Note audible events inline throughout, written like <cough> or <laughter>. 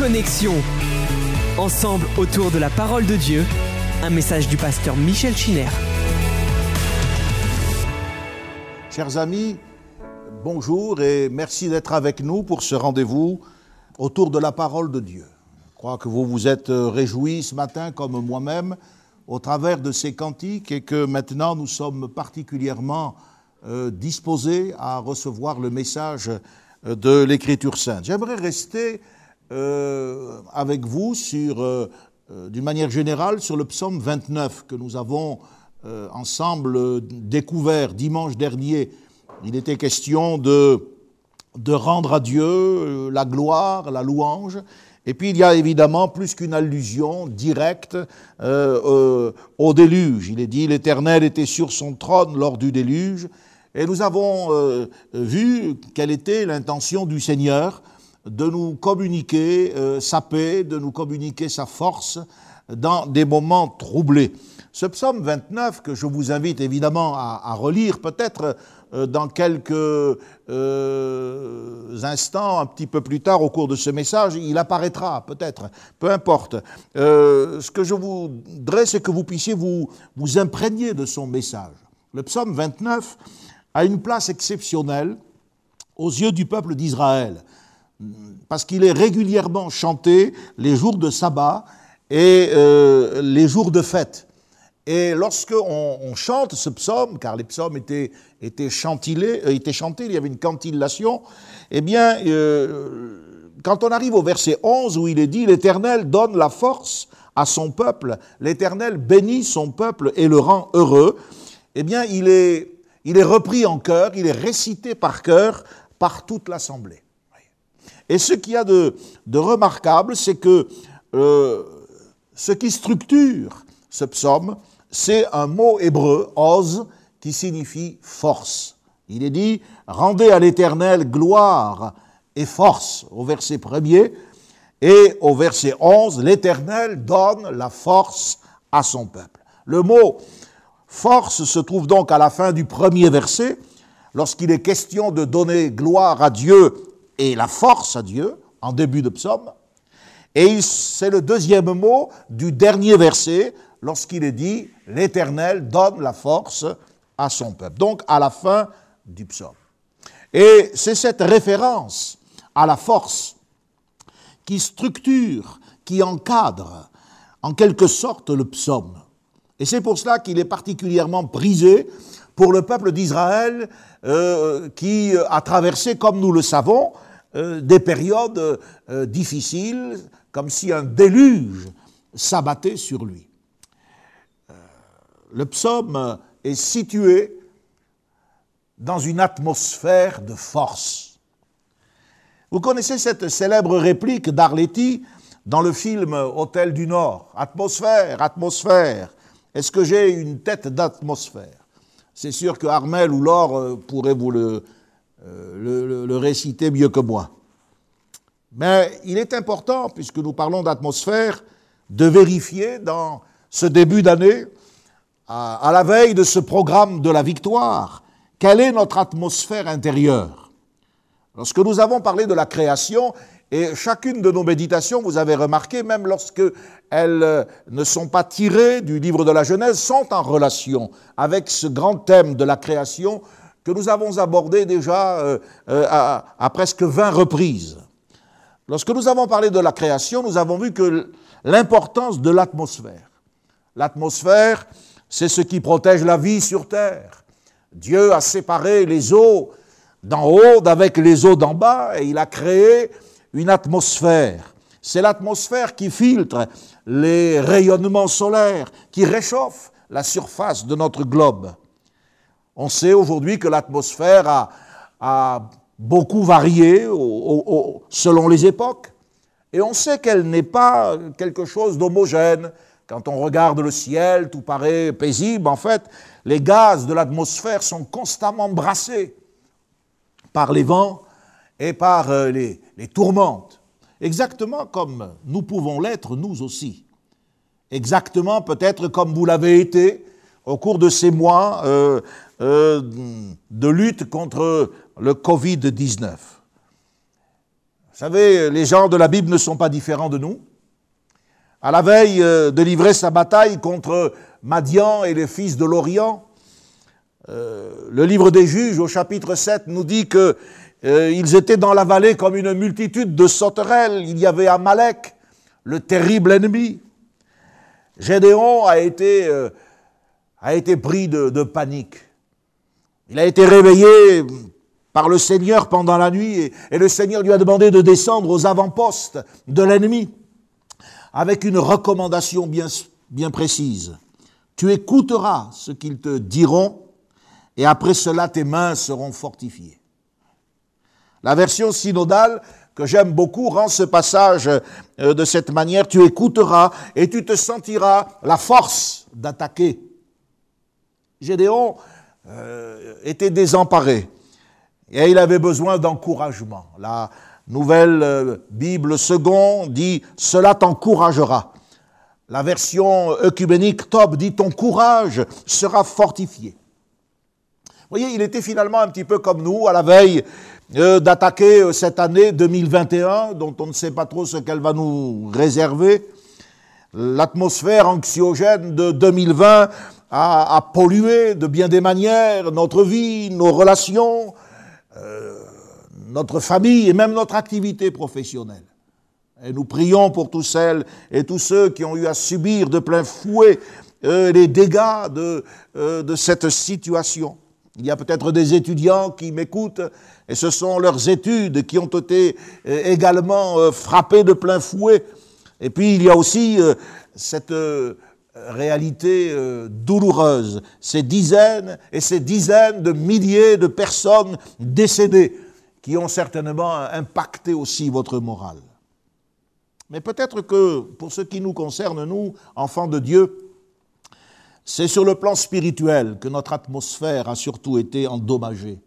Connexion. Ensemble autour de la parole de Dieu, un message du pasteur Michel Chiner. Chers amis, bonjour et merci d'être avec nous pour ce rendez-vous autour de la parole de Dieu. Je crois que vous vous êtes réjouis ce matin, comme moi-même, au travers de ces cantiques et que maintenant nous sommes particulièrement euh, disposés à recevoir le message euh, de l'Écriture sainte. J'aimerais rester euh, avec vous sur, euh, euh, d'une manière générale sur le psaume 29 que nous avons ensemble découvert dimanche dernier. Il était question de, rendre à Dieu la gloire, la louange. Et puis il y a évidemment plus qu'une allusion directe au déluge. Il est dit l'Éternel était sur son trône lors du déluge. Et nous avons vu quelle était l'intention du Seigneur de nous communiquer euh, sa paix, de nous communiquer sa force dans des moments troublés. Ce psaume 29, que je vous invite évidemment à, relire peut-être euh, dans quelques euh, instants, un petit peu plus tard au cours de ce message, il apparaîtra peut-être, peu importe. Ce que je voudrais, c'est que vous puissiez vous imprégner de son message. Le psaume 29 a une place exceptionnelle aux yeux du peuple d'Israël, parce qu'il est régulièrement chanté les jours de sabbat et euh, les jours de fête. Et lorsque on, chante ce psaume, car les psaumes étaient, étaient, euh, étaient chantés, il y avait une cantillation, eh bien, euh, quand on arrive au verset 11 où il est dit L'Éternel donne la force à son peuple, l'Éternel bénit son peuple et le rend heureux, eh bien, il est, il est repris en chœur, il est récité par cœur par toute l'assemblée. Et ce qu'il y a de, remarquable, c'est que euh, ce qui structure ce psaume, c'est un mot hébreu, oz, qui signifie force. Il est dit, rendez à l'Éternel gloire et force au verset premier, et au verset 11, l'Éternel donne la force à son peuple. Le mot force se trouve donc à la fin du premier verset, lorsqu'il est question de donner gloire à Dieu et la force à Dieu, en début de psaume. Et c'est le deuxième mot du dernier verset, lorsqu'il est dit L'Éternel donne la force à son peuple. Donc à la fin du psaume. Et c'est cette référence à la force qui structure, qui encadre en quelque sorte le psaume. Et c'est pour cela qu'il est particulièrement prisé pour le peuple d'Israël euh, qui a traversé, comme nous le savons, euh, des périodes euh, difficiles, comme si un déluge s'abattait sur lui le psaume est situé dans une atmosphère de force. Vous connaissez cette célèbre réplique d'Arletty dans le film Hôtel du Nord. Atmosphère, atmosphère. Est-ce que j'ai une tête d'atmosphère? C'est sûr que Armel ou Laure pourraient vous le, le, le, réciter mieux que moi. Mais il est important, puisque nous parlons d'atmosphère, de vérifier dans ce début d'année à la veille de ce programme de la victoire, quelle est notre atmosphère intérieure Lorsque nous avons parlé de la création, et chacune de nos méditations, vous avez remarqué, même lorsque elles ne sont pas tirées du livre de la Genèse, sont en relation avec ce grand thème de la création nous avons abordé déjà euh, euh, à, à presque 20 reprises. Lorsque nous avons parlé de la création, nous avons vu que l'importance de l'atmosphère. L'atmosphère, c'est ce qui protège la vie sur terre. Dieu a séparé les eaux d'en haut d'avec les eaux d'en bas et il a créé une atmosphère. C'est l'atmosphère qui filtre les rayonnements solaires, qui réchauffe la surface de notre globe. On sait aujourd'hui que l'atmosphère a, beaucoup varié selon les époques, et on sait qu'elle n'est pas quelque chose d'homogène, quand on regarde le ciel, tout paraît paisible. En fait, les gaz de l'atmosphère sont constamment brassés par les vents et par euh, les, les tourmentes. Exactement comme nous pouvons l'être, nous aussi. Exactement peut-être comme vous l'avez été au cours de ces mois euh, euh, de lutte contre le Covid-19. savez, les gens de la Bible ne sont pas différents de nous. À la veille euh, de livrer sa bataille contre Madian et les fils de l'Orient, euh, le livre des juges au chapitre 7 nous dit que ils étaient dans la vallée comme une multitude de sauterelles. Il y avait Amalek, le terrible ennemi. Gédéon a été, a été pris de panique. Il a été réveillé par le Seigneur pendant la nuit et, le Seigneur lui a demandé de descendre aux avant-postes de l'ennemi avec une recommandation bien, bien précise. Tu écouteras ce qu'ils te diront et après cela tes mains seront fortifiées. La version synodale que j'aime beaucoup rend ce passage euh, de cette manière. Tu écouteras et tu te sentiras la force d'attaquer. Gédéon euh, était désemparé. Et il avait besoin d'encouragement. La nouvelle euh, Bible seconde dit Cela t'encouragera. La version œcuménique top dit Ton courage sera fortifié. Vous voyez, il était finalement un petit peu comme nous, à la veille euh, d'attaquer cette année 2021, dont on ne sait pas trop ce qu'elle va nous réserver. L'atmosphère anxiogène de 2020 a, a pollué de bien des manières notre vie, nos relations, euh, notre famille et même notre activité professionnelle. Et nous prions pour tous celles et tous ceux qui ont eu à subir de plein fouet euh, les dégâts de, euh, de cette situation. Il y a peut-être des étudiants qui m'écoutent et ce sont leurs études qui ont été également frappées de plein fouet. Et puis il y a aussi cette réalité euh, douloureuse, ces dizaines et ces dizaines de milliers de personnes décédées qui ont certainement impacté aussi votre morale. Mais peut-être que pour ce qui nous concerne, nous, enfants de Dieu, c'est sur le plan spirituel que notre atmosphère a surtout été endommagée.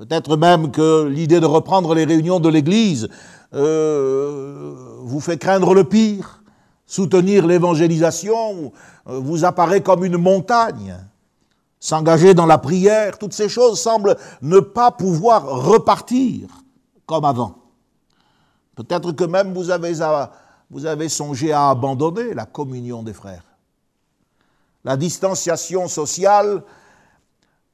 Peut-être même que l'idée de reprendre les réunions de l'Église euh, vous fait craindre le pire soutenir l'évangélisation euh, vous apparaît comme une montagne. S'engager dans la prière, toutes ces choses semblent ne pas pouvoir repartir comme avant. Peut-être que même vous avez, vous avez songé à abandonner la communion des frères. La distanciation sociale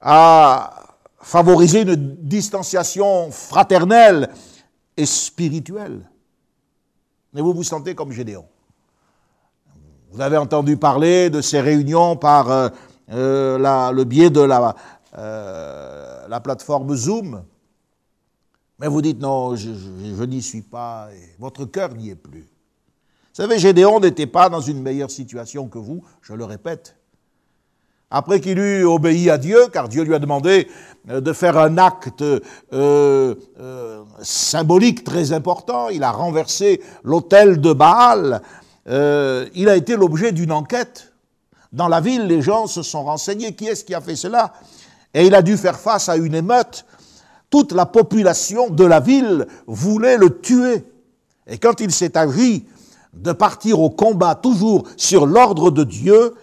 a favorisé une distanciation fraternelle et spirituelle. Mais vous vous sentez comme Gédéon. Vous avez entendu parler de ces réunions par euh, euh, le biais de la, euh, la, plateforme Zoom. Mais vous dites non, je, n'y suis pas, votre cœur n'y est plus. Vous savez, Gédéon n'était pas dans une meilleure situation que vous, je le répète. Après qu'il eut obéi à Dieu, car Dieu lui a demandé de faire un acte euh, symbolique très important, il a renversé l'autel de Baal, euh, il a été l'objet d'une enquête. Dans la ville, les gens se sont renseignés. Qui est-ce qui a fait cela? Et il a dû faire face à une émeute. Toute la population de la ville voulait le tuer. Et quand il s'est agi de partir au combat, toujours sur l'ordre de Dieu,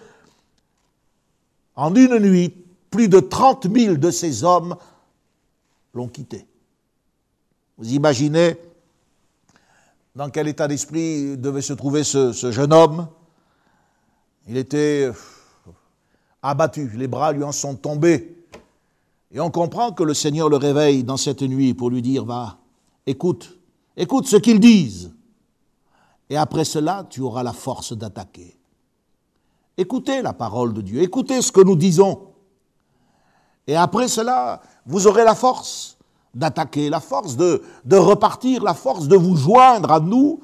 en une nuit, plus de 30 000 de ces hommes l'ont quitté. Vous imaginez dans quel état d'esprit devait se trouver ce, jeune homme. Il était euh, abattu, les bras lui en sont tombés. Et on comprend que le Seigneur le réveille dans cette nuit pour lui dire, va, écoute, écoute ce qu'ils disent. Et après cela, tu auras la force d'attaquer. Écoutez la parole de Dieu, écoutez ce que nous disons. Et après cela, vous aurez la force d'attaquer, la force de, repartir, la force de vous joindre à nous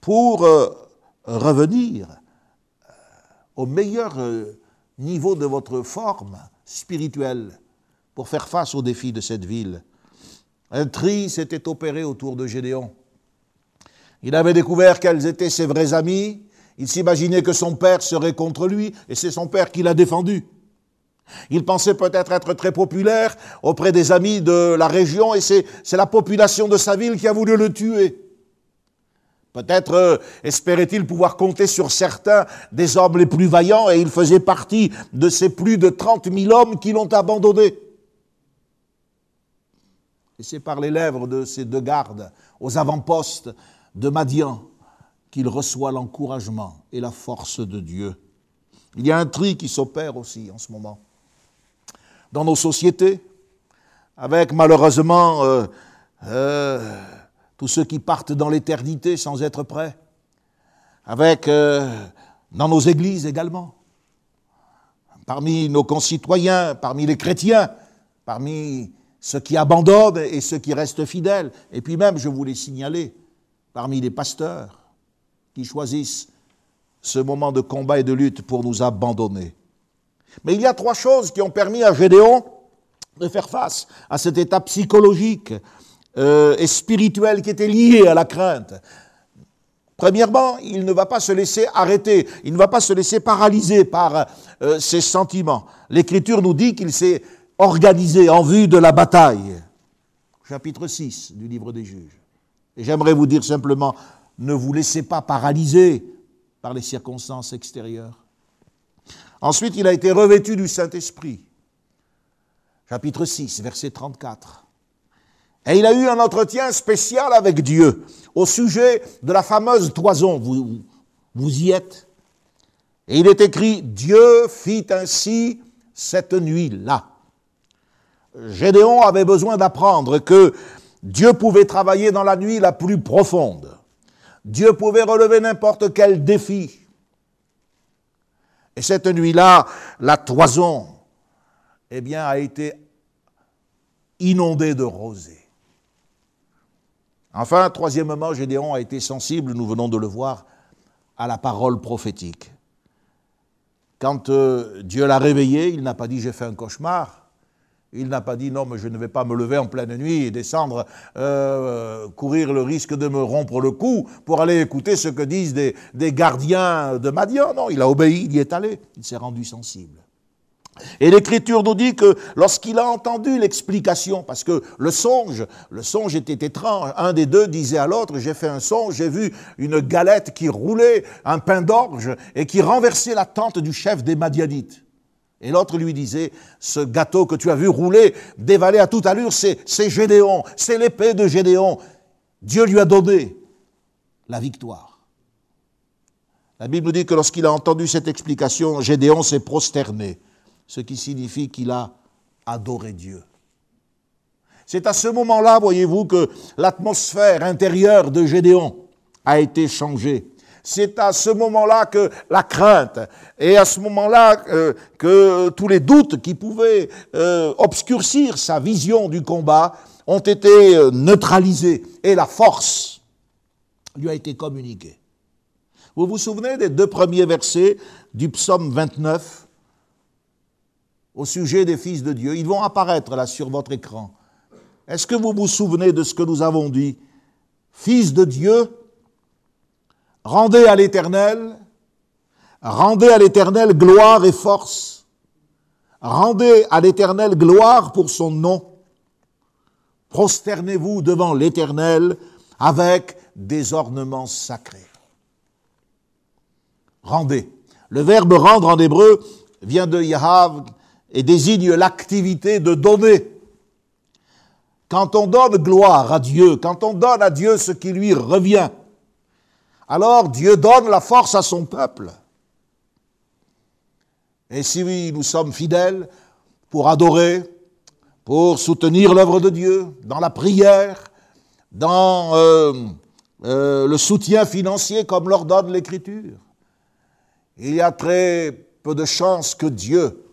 pour euh, revenir euh, au meilleur euh, niveau de votre forme spirituelle pour faire face aux défis de cette ville. Un tri s'était opéré autour de Gédéon. Il avait découvert quels étaient ses vrais amis. Il s'imaginait que son père serait contre lui, et c'est son père qui l'a défendu. Il pensait peut-être être très populaire auprès des amis de la région et c'est la population de sa ville qui a voulu le tuer. Peut-être euh, espérait-il pouvoir compter sur certains des hommes les plus vaillants et il faisait partie de ces plus de 30 000 hommes qui l'ont abandonné. Et c'est par les lèvres de ces deux gardes, aux avant-postes de Madian, qu'il reçoit l'encouragement et la force de Dieu. Il y a un tri qui s'opère aussi en ce moment. Dans nos sociétés, avec malheureusement euh, euh, tous ceux qui partent dans l'éternité sans être prêts, avec euh, dans nos églises également, parmi nos concitoyens, parmi les chrétiens, parmi ceux qui abandonnent et ceux qui restent fidèles, et puis même, je voulais signaler, parmi les pasteurs qui choisissent ce moment de combat et de lutte pour nous abandonner. Mais il y a trois choses qui ont permis à Gédéon de faire face à cet état psychologique euh, et spirituel qui était lié à la crainte. Premièrement, il ne va pas se laisser arrêter, il ne va pas se laisser paralyser par euh, ses sentiments. L'Écriture nous dit qu'il s'est organisé en vue de la bataille. Chapitre 6 du livre des juges. Et j'aimerais vous dire simplement, ne vous laissez pas paralyser par les circonstances extérieures. Ensuite, il a été revêtu du Saint-Esprit. Chapitre 6, verset 34. Et il a eu un entretien spécial avec Dieu au sujet de la fameuse toison. Vous, vous y êtes Et il est écrit, Dieu fit ainsi cette nuit-là. Gédéon avait besoin d'apprendre que Dieu pouvait travailler dans la nuit la plus profonde. Dieu pouvait relever n'importe quel défi. Et cette nuit-là, la toison, eh bien, a été inondée de rosée. Enfin, troisièmement, Gédéon a été sensible, nous venons de le voir, à la parole prophétique. Quand euh, Dieu l'a réveillé, il n'a pas dit j'ai fait un cauchemar. Il n'a pas dit non, mais je ne vais pas me lever en pleine nuit et descendre, euh, courir le risque de me rompre le cou pour aller écouter ce que disent des, gardiens de Madian. Non, il a obéi, il y est allé, il s'est rendu sensible. Et l'Écriture nous dit que lorsqu'il a entendu l'explication, parce que le songe, le songe était étrange, un des deux disait à l'autre, j'ai fait un songe, j'ai vu une galette qui roulait, un pain d'orge, et qui renversait la tente du chef des Madianites. Et l'autre lui disait, ce gâteau que tu as vu rouler, dévaler à toute allure, c'est Gédéon, c'est l'épée de Gédéon. Dieu lui a donné la victoire. La Bible nous dit que lorsqu'il a entendu cette explication, Gédéon s'est prosterné, ce qui signifie qu'il a adoré Dieu. C'est à ce moment-là, voyez-vous, que l'atmosphère intérieure de Gédéon a été changée c'est à ce moment-là que la crainte et à ce moment-là euh, que tous les doutes qui pouvaient euh, obscurcir sa vision du combat ont été euh, neutralisés et la force lui a été communiquée. Vous vous souvenez des deux premiers versets du psaume 29 au sujet des fils de Dieu? Ils vont apparaître là sur votre écran. Est-ce que vous vous souvenez de ce que nous avons dit? Fils de Dieu, Rendez à l'Éternel, rendez à l'Éternel gloire et force. Rendez à l'Éternel gloire pour son nom. Prosternez-vous devant l'Éternel avec des ornements sacrés. Rendez. Le verbe rendre en hébreu vient de Yahav et désigne l'activité de donner. Quand on donne gloire à Dieu, quand on donne à Dieu ce qui lui revient, alors Dieu donne la force à son peuple. Et si nous sommes fidèles pour adorer, pour soutenir l'œuvre de Dieu, dans la prière, dans euh, euh, le soutien financier comme l'ordonne l'Écriture, il y a très peu de chances que Dieu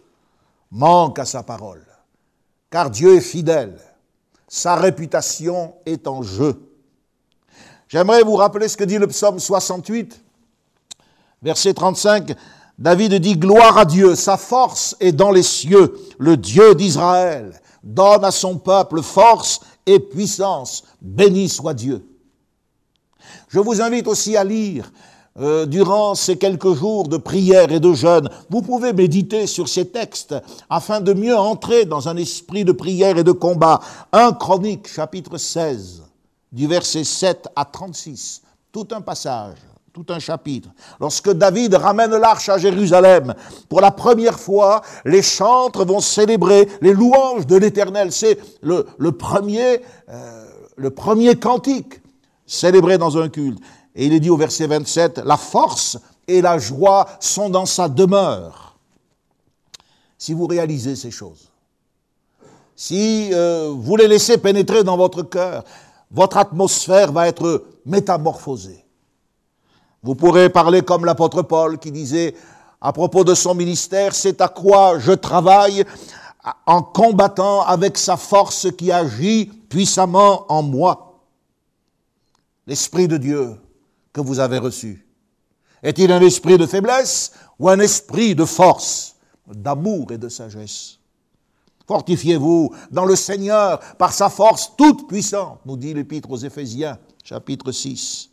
manque à sa parole. Car Dieu est fidèle. Sa réputation est en jeu. J'aimerais vous rappeler ce que dit le psaume 68, verset 35. David dit Gloire à Dieu, sa force est dans les cieux, le Dieu d'Israël donne à son peuple force et puissance. Béni soit Dieu. Je vous invite aussi à lire euh, durant ces quelques jours de prière et de jeûne. Vous pouvez méditer sur ces textes afin de mieux entrer dans un esprit de prière et de combat. 1 Chronique chapitre 16 du verset 7 à 36, tout un passage tout un chapitre. Lorsque David ramène l'arche à Jérusalem, pour la première fois, les chantres vont célébrer les louanges de l'Éternel. C'est le, premier, euh, le premier cantique célébré dans un culte. Et il est dit au verset 27, la force et la joie sont dans sa demeure. Si vous réalisez ces choses, si euh, vous les laissez pénétrer dans votre cœur, votre atmosphère va être métamorphosée. Vous pourrez parler comme l'apôtre Paul qui disait à propos de son ministère, c'est à quoi je travaille en combattant avec sa force qui agit puissamment en moi. L'Esprit de Dieu que vous avez reçu, est-il un esprit de faiblesse ou un esprit de force, d'amour et de sagesse? Fortifiez-vous dans le Seigneur par sa force toute puissante, nous dit l'Épître aux Éphésiens, chapitre 6.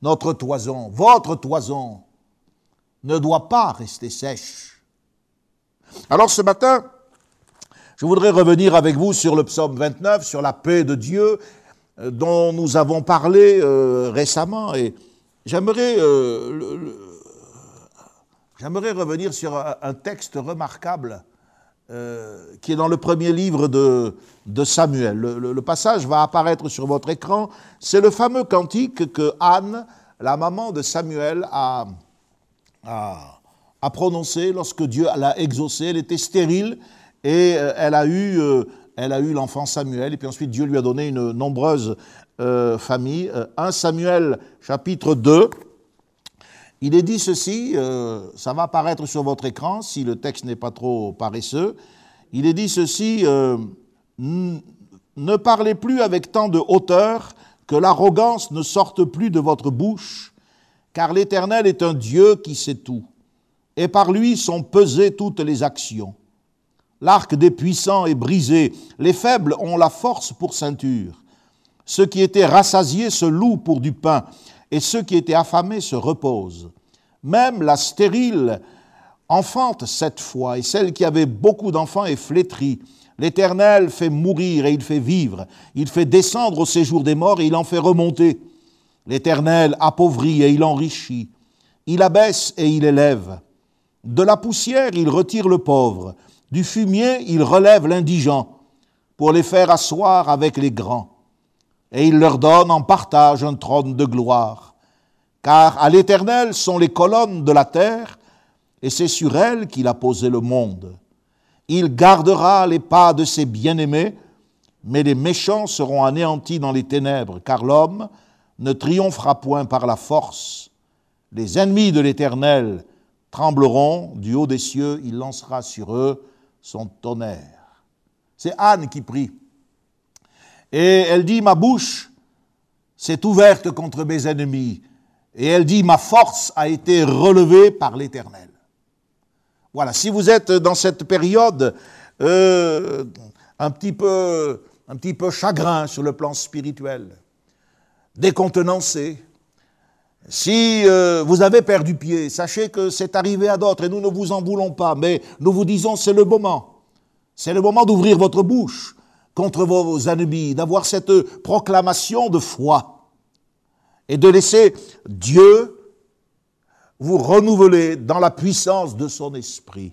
Notre toison, votre toison, ne doit pas rester sèche. Alors ce matin, je voudrais revenir avec vous sur le psaume 29, sur la paix de Dieu, euh, dont nous avons parlé euh, récemment. Et euh, j'aimerais revenir sur un, texte remarquable qui est dans le premier livre de, Samuel. Le, passage va apparaître sur votre écran. C'est le fameux cantique que Anne, la maman de Samuel, a, a, prononcé lorsque Dieu l'a exaucé. Elle était stérile et elle a eu elle a eu l'enfant Samuel, et puis ensuite Dieu lui a donné une nombreuse euh, famille. 1 euh, Samuel chapitre 2, il est dit ceci, euh, ça va apparaître sur votre écran si le texte n'est pas trop paresseux. Il est dit ceci, ne parlez plus avec tant de hauteur, que l'arrogance ne sorte plus de votre bouche, car l'Éternel est un Dieu qui sait tout, et par lui sont pesées toutes les actions. L'arc des puissants est brisé, les faibles ont la force pour ceinture. Ceux qui étaient rassasiés se louent pour du pain, et ceux qui étaient affamés se reposent. Même la stérile enfante cette fois, et celle qui avait beaucoup d'enfants est flétrie. L'Éternel fait mourir et il fait vivre. Il fait descendre au séjour des morts et il en fait remonter. L'Éternel appauvrit et il enrichit. Il abaisse et il élève. De la poussière, il retire le pauvre. Du fumier, il relève l'indigent pour les faire asseoir avec les grands. Et il leur donne en partage un trône de gloire. Car à l'Éternel sont les colonnes de la terre, et c'est sur elles qu'il a posé le monde. Il gardera les pas de ses bien-aimés, mais les méchants seront anéantis dans les ténèbres, car l'homme ne triomphera point par la force. Les ennemis de l'Éternel trembleront du haut des cieux, il lancera sur eux son tonnerre. C'est Anne qui prie. Et elle dit, ma bouche s'est ouverte contre mes ennemis. Et elle dit, ma force a été relevée par l'Éternel. Voilà, si vous êtes dans cette période euh, un, petit peu, chagrin sur le plan spirituel, décontenancé, si euh, vous avez perdu pied, sachez que c'est arrivé à d'autres et nous ne vous en voulons pas, mais nous vous disons c'est le moment. C'est le moment d'ouvrir votre bouche contre vos ennemis, d'avoir cette proclamation de foi et de laisser Dieu vous renouveler dans la puissance de son esprit.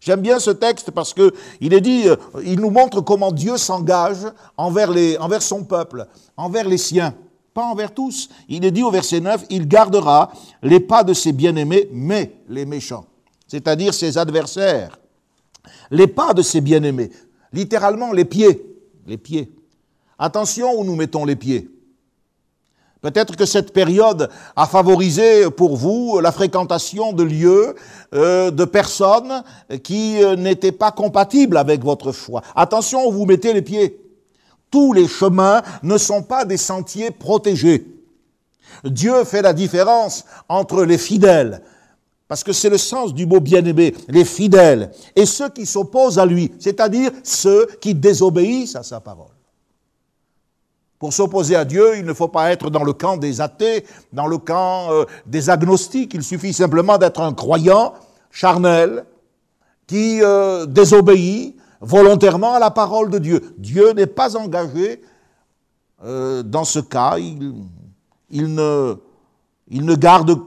J'aime bien ce texte parce que il est dit, euh, il nous montre comment Dieu s'engage envers, envers son peuple, envers les siens pas envers tous. Il est dit au verset 9, il gardera les pas de ses bien-aimés, mais les méchants, c'est-à-dire ses adversaires. Les pas de ses bien-aimés, littéralement les pieds, les pieds. Attention où nous mettons les pieds. Peut-être que cette période a favorisé pour vous la fréquentation de lieux, euh, de personnes qui euh, n'étaient pas compatibles avec votre foi. Attention où vous mettez les pieds. Tous les chemins ne sont pas des sentiers protégés. Dieu fait la différence entre les fidèles, parce que c'est le sens du mot bien-aimé, les fidèles, et ceux qui s'opposent à lui, c'est-à-dire ceux qui désobéissent à sa parole. Pour s'opposer à Dieu, il ne faut pas être dans le camp des athées, dans le camp euh, des agnostiques, il suffit simplement d'être un croyant charnel qui euh, désobéit volontairement à la parole de Dieu. Dieu n'est pas engagé euh, dans ce cas, il, ne, garde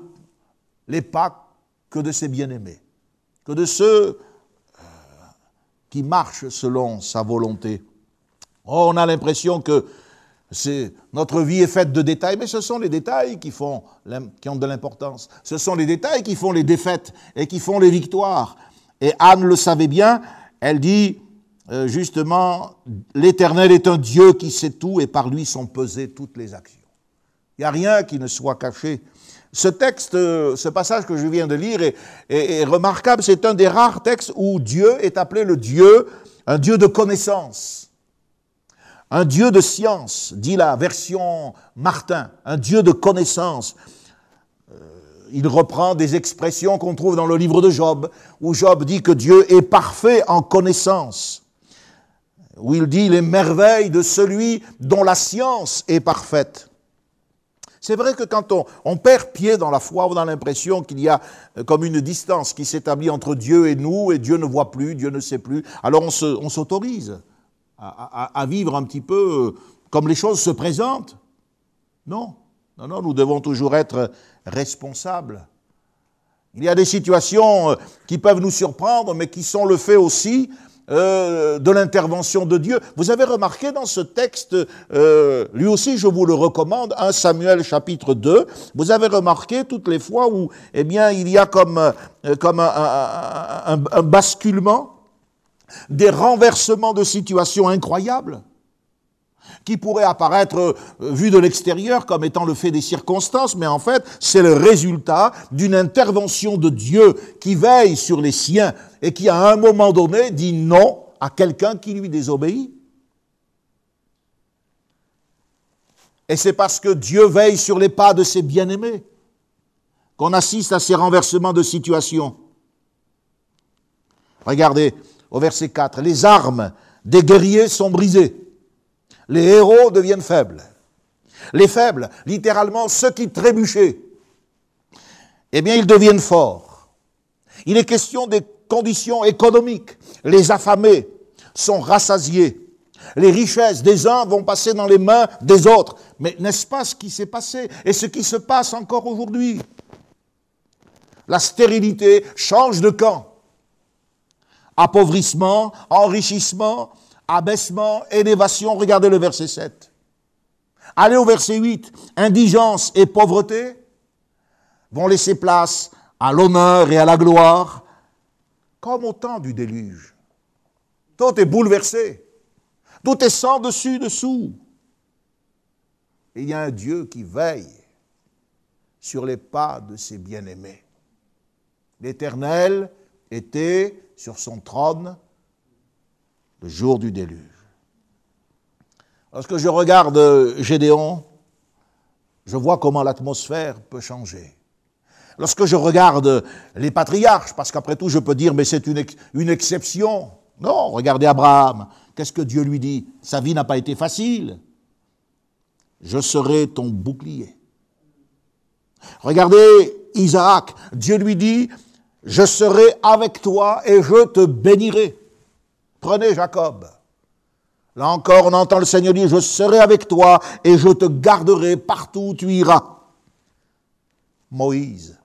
les pas que de ses bien-aimés, que de ceux qui marchent selon sa volonté. Oh, on a l'impression que notre vie est faite de détails, mais ce sont les détails qui, font, qui ont de l'importance. Ce sont les détails qui font les défaites et qui font les victoires. Et Anne le savait bien, elle dit euh, justement, l'Éternel est un Dieu qui sait tout et par lui sont pesées toutes les actions. Il n'y a rien qui ne soit caché. Ce texte, euh, ce passage que je viens de lire est remarquable. C'est un des rares textes où Dieu est appelé le Dieu, un Dieu de connaissance. Un Dieu de science, dit la version Martin, un Dieu de connaissance. Euh, il reprend des expressions qu'on trouve dans le livre de Job, où Job dit que Dieu est parfait en connaissance, où il dit les merveilles de celui dont la science est parfaite. C'est vrai que quand on, perd pied dans la foi, on a l'impression qu'il y a euh, comme une distance qui s'établit entre Dieu et nous, et Dieu ne voit plus, Dieu ne sait plus. Alors on s'autorise à, vivre un petit peu comme les choses se présentent. Non, non, non, nous devons toujours être responsables. Il y a des situations euh, qui peuvent nous surprendre, mais qui sont le fait aussi euh, de l'intervention de Dieu. Vous avez remarqué dans ce texte, euh, lui aussi je vous le recommande, 1 Samuel chapitre 2, vous avez remarqué toutes les fois où eh bien, il y a comme, comme un basculement des renversements de situations incroyables qui pourraient apparaître euh, vus de l'extérieur comme étant le fait des circonstances, mais en fait, c'est le résultat d'une intervention de Dieu qui veille sur les siens et qui, à un moment donné, dit non à quelqu'un qui lui désobéit. Et c'est parce que Dieu veille sur les pas de ses bien-aimés qu'on assiste à ces renversements de situation. Regardez, au verset 4, les armes des guerriers sont brisées. Les héros deviennent faibles. Les faibles, littéralement ceux qui trébuchaient, eh bien ils deviennent forts. Il est question des conditions économiques. Les affamés sont rassasiés. Les richesses des uns vont passer dans les mains des autres. Mais n'est-ce pas ce qui s'est passé et ce qui se passe encore aujourd'hui? La stérilité change de camp appauvrissement, enrichissement, abaissement, élévation. Regardez le verset 7. Allez au verset 8. Indigence et pauvreté vont laisser place à l'honneur et à la gloire, comme au temps du déluge. Tout est bouleversé. Tout est sans dessus, dessous. Et il y a un Dieu qui veille sur les pas de ses bien-aimés. L'Éternel était sur son trône le jour du déluge. Lorsque je regarde Gédéon, je vois comment l'atmosphère peut changer. Lorsque je regarde les patriarches, parce qu'après tout je peux dire, mais c'est une, une exception. Non, regardez Abraham. Qu'est-ce que Dieu lui dit? Sa vie n'a pas été facile. Je serai ton bouclier. Regardez Isaac. Dieu lui dit, je serai avec toi et je te bénirai. Prenez Jacob. Là encore, on entend le Seigneur dire, je serai avec toi et je te garderai partout où tu iras. Moïse,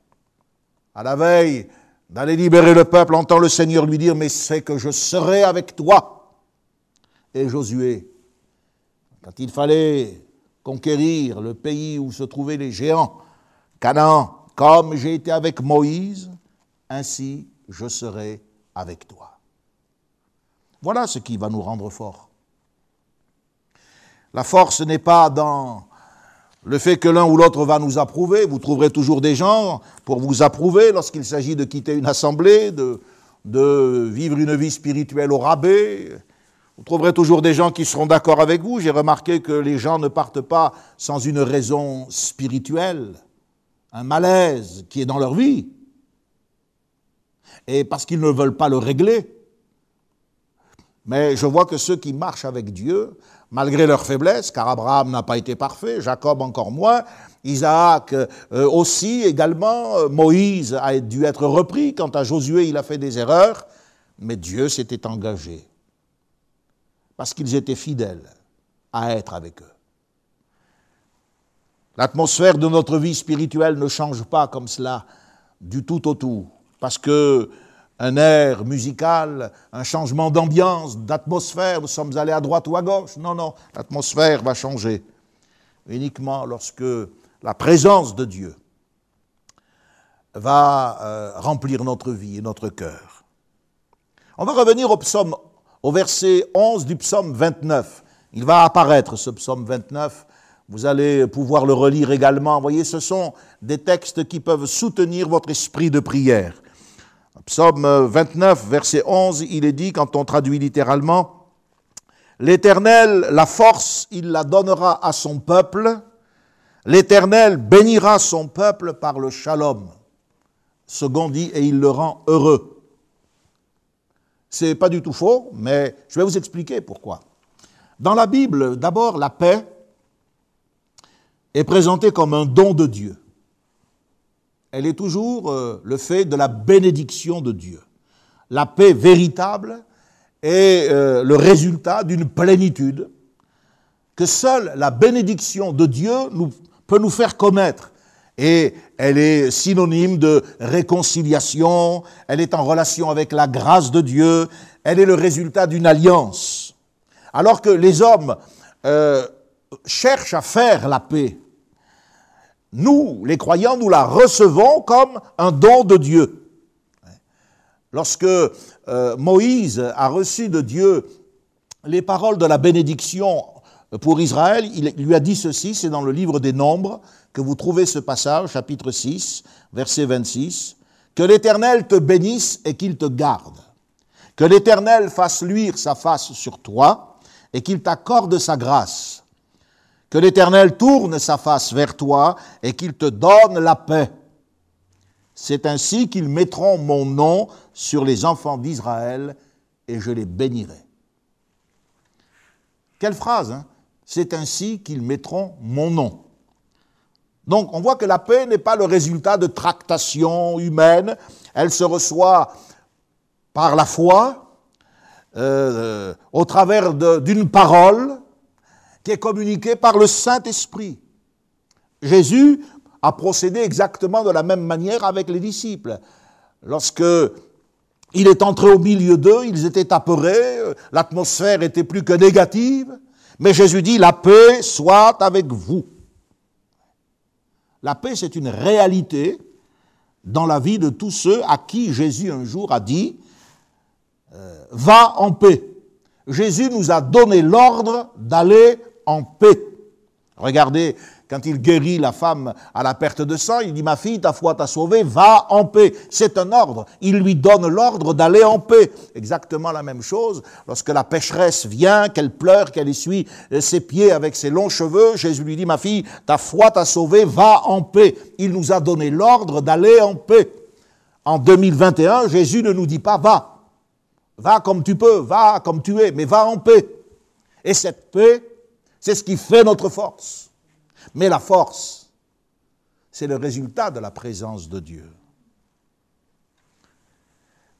à la veille d'aller libérer le peuple, entend le Seigneur lui dire, mais c'est que je serai avec toi. Et Josué, quand il fallait conquérir le pays où se trouvaient les géants, Canaan, comme j'ai été avec Moïse, ainsi je serai avec toi. Voilà ce qui va nous rendre forts. La force n'est pas dans le fait que l'un ou l'autre va nous approuver. Vous trouverez toujours des gens pour vous approuver lorsqu'il s'agit de quitter une assemblée, de, de vivre une vie spirituelle au rabais. Vous trouverez toujours des gens qui seront d'accord avec vous. J'ai remarqué que les gens ne partent pas sans une raison spirituelle, un malaise qui est dans leur vie et parce qu'ils ne veulent pas le régler. Mais je vois que ceux qui marchent avec Dieu, malgré leur faiblesse, car Abraham n'a pas été parfait, Jacob encore moins, Isaac euh, aussi également, euh, Moïse a dû être repris, quant à Josué il a fait des erreurs, mais Dieu s'était engagé, parce qu'ils étaient fidèles à être avec eux. L'atmosphère de notre vie spirituelle ne change pas comme cela du tout au tout, parce que un air musical, un changement d'ambiance, d'atmosphère, nous sommes allés à droite ou à gauche. Non, non, l'atmosphère va changer uniquement lorsque la présence de Dieu va euh, remplir notre vie et notre cœur. On va revenir au psaume, au verset 11 du psaume 29. Il va apparaître ce psaume 29. Vous allez pouvoir le relire également. Vous voyez, ce sont des textes qui peuvent soutenir votre esprit de prière. Psaume 29, verset 11, il est dit, quand on traduit littéralement, L'Éternel, la force, il la donnera à son peuple. L'Éternel bénira son peuple par le shalom. Second dit, et il le rend heureux. C'est pas du tout faux, mais je vais vous expliquer pourquoi. Dans la Bible, d'abord, la paix est présentée comme un don de Dieu. Elle est toujours euh, le fait de la bénédiction de Dieu. La paix véritable est euh, le résultat d'une plénitude que seule la bénédiction de Dieu peut nous faire connaître. Et elle est synonyme de réconciliation, elle est en relation avec la grâce de Dieu, elle est le résultat d'une alliance. Alors que les hommes euh, cherchent à faire la paix, nous, les croyants, nous la recevons comme un don de Dieu. Lorsque euh, Moïse a reçu de Dieu les paroles de la bénédiction pour Israël, il lui a dit ceci, c'est dans le livre des Nombres que vous trouvez ce passage, chapitre 6, verset 26, Que l'Éternel te bénisse et qu'il te garde, que l'Éternel fasse luire sa face sur toi et qu'il t'accorde sa grâce, que l'Éternel tourne sa face vers toi et qu'il te donne la paix. C'est ainsi qu'ils mettront mon nom sur les enfants d'Israël et je les bénirai. Quelle phrase, hein C'est ainsi qu'ils mettront mon nom. Donc on voit que la paix n'est pas le résultat de tractations humaines, elle se reçoit par la foi, euh, au travers d'une parole communiquée par le Saint-Esprit. Jésus a procédé exactement de la même manière avec les disciples. Lorsque il est entré au milieu d'eux, ils étaient apeurés, l'atmosphère était plus que négative, mais Jésus dit, la paix soit avec vous. La paix, c'est une réalité dans la vie de tous ceux à qui Jésus un jour a dit, euh, va en paix. Jésus nous a donné l'ordre d'aller en paix. Regardez quand il guérit la femme à la perte de sang, il dit, ma fille, ta foi t'a sauvée, va en paix. C'est un ordre. Il lui donne l'ordre d'aller en paix. Exactement la même chose. Lorsque la pécheresse vient, qu'elle pleure, qu'elle essuie ses pieds avec ses longs cheveux, Jésus lui dit, ma fille, ta foi t'a sauvée, va en paix. Il nous a donné l'ordre d'aller en paix. En 2021, Jésus ne nous dit pas, va. Va comme tu peux, va comme tu es, mais va en paix. Et cette paix, c'est ce qui fait notre force. Mais la force, c'est le résultat de la présence de Dieu.